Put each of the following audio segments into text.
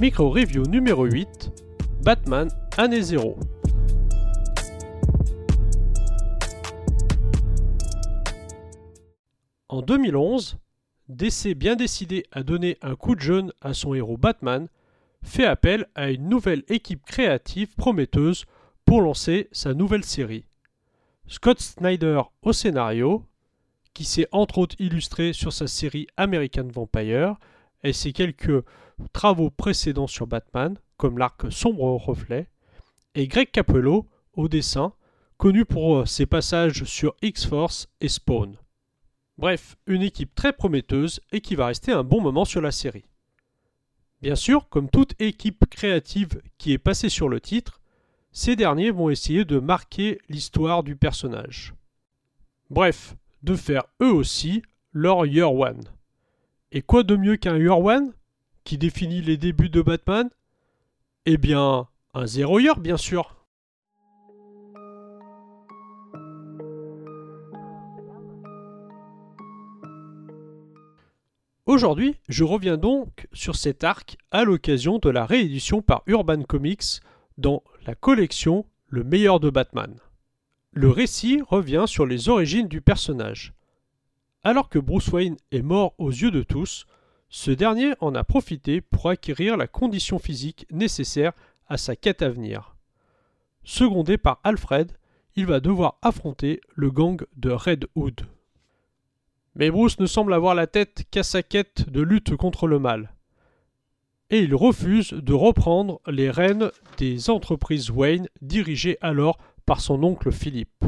Micro review numéro 8 Batman année 0. En 2011, DC bien décidé à donner un coup de jeune à son héros Batman, fait appel à une nouvelle équipe créative prometteuse pour lancer sa nouvelle série. Scott Snyder au scénario, qui s'est entre autres illustré sur sa série American Vampire et ses quelques travaux précédents sur Batman, comme l'arc Sombre au reflet, et Greg Capello au dessin, connu pour ses passages sur X-Force et Spawn. Bref, une équipe très prometteuse et qui va rester un bon moment sur la série. Bien sûr, comme toute équipe créative qui est passée sur le titre, ces derniers vont essayer de marquer l'histoire du personnage. Bref, de faire eux aussi leur Year One. Et quoi de mieux qu'un Year qui définit les débuts de Batman? Eh bien, un Zero Year, bien sûr. Aujourd'hui, je reviens donc sur cet arc à l'occasion de la réédition par Urban Comics dans la collection Le meilleur de Batman. Le récit revient sur les origines du personnage. Alors que Bruce Wayne est mort aux yeux de tous, ce dernier en a profité pour acquérir la condition physique nécessaire à sa quête à venir. Secondé par Alfred, il va devoir affronter le gang de Red Hood. Mais Bruce ne semble avoir la tête qu'à sa quête de lutte contre le mal. Et il refuse de reprendre les rênes des entreprises Wayne dirigées alors par son oncle Philippe.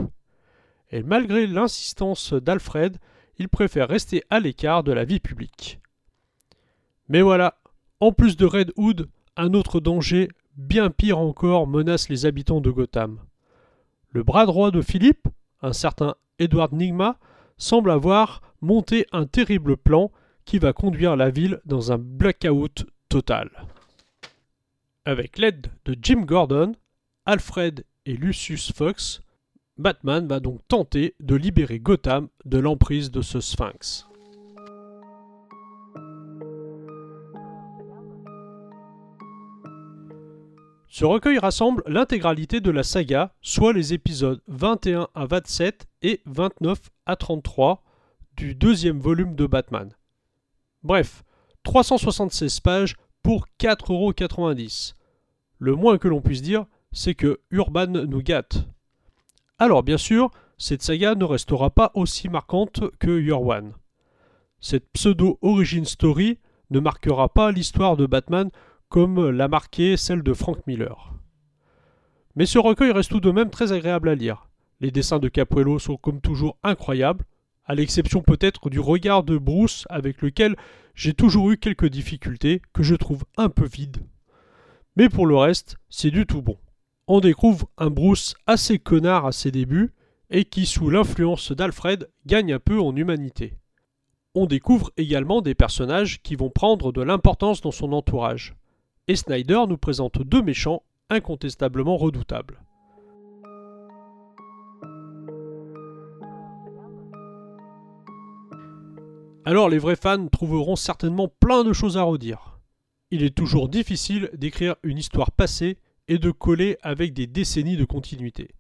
Et malgré l'insistance d'Alfred, il préfère rester à l'écart de la vie publique. Mais voilà, en plus de Red Hood, un autre danger, bien pire encore, menace les habitants de Gotham. Le bras droit de Philippe, un certain Edward Nigma, semble avoir monté un terrible plan qui va conduire la ville dans un blackout total. Avec l'aide de Jim Gordon, Alfred et Lucius Fox, Batman va donc tenter de libérer Gotham de l'emprise de ce sphinx. Ce recueil rassemble l'intégralité de la saga, soit les épisodes 21 à 27 et 29 à 33 du deuxième volume de Batman. Bref, 376 pages pour 4,90€. Le moins que l'on puisse dire, c'est que Urban nous gâte. Alors bien sûr, cette saga ne restera pas aussi marquante que Year One. Cette pseudo-origin story ne marquera pas l'histoire de Batman comme l'a marqué celle de Frank Miller. Mais ce recueil reste tout de même très agréable à lire. Les dessins de Capuello sont comme toujours incroyables, à l'exception peut-être du regard de Bruce avec lequel j'ai toujours eu quelques difficultés que je trouve un peu vide. Mais pour le reste, c'est du tout bon. On découvre un Bruce assez connard à ses débuts et qui, sous l'influence d'Alfred, gagne un peu en humanité. On découvre également des personnages qui vont prendre de l'importance dans son entourage et Snyder nous présente deux méchants incontestablement redoutables. Alors les vrais fans trouveront certainement plein de choses à redire. Il est toujours difficile d'écrire une histoire passée et de coller avec des décennies de continuité.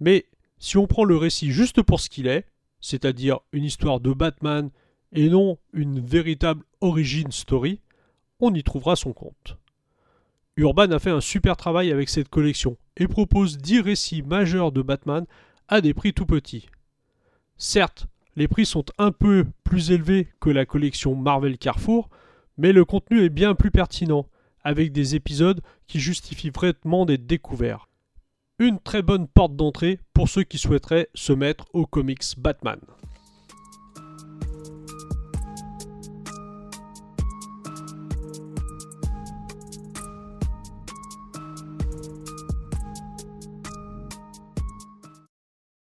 Mais si on prend le récit juste pour ce qu'il est, c'est-à-dire une histoire de Batman et non une véritable origin story, on y trouvera son compte. Urban a fait un super travail avec cette collection et propose 10 récits majeurs de Batman à des prix tout petits. Certes, les prix sont un peu plus élevés que la collection Marvel Carrefour, mais le contenu est bien plus pertinent, avec des épisodes qui justifient vraiment d'être découverts. Une très bonne porte d'entrée pour ceux qui souhaiteraient se mettre aux comics Batman.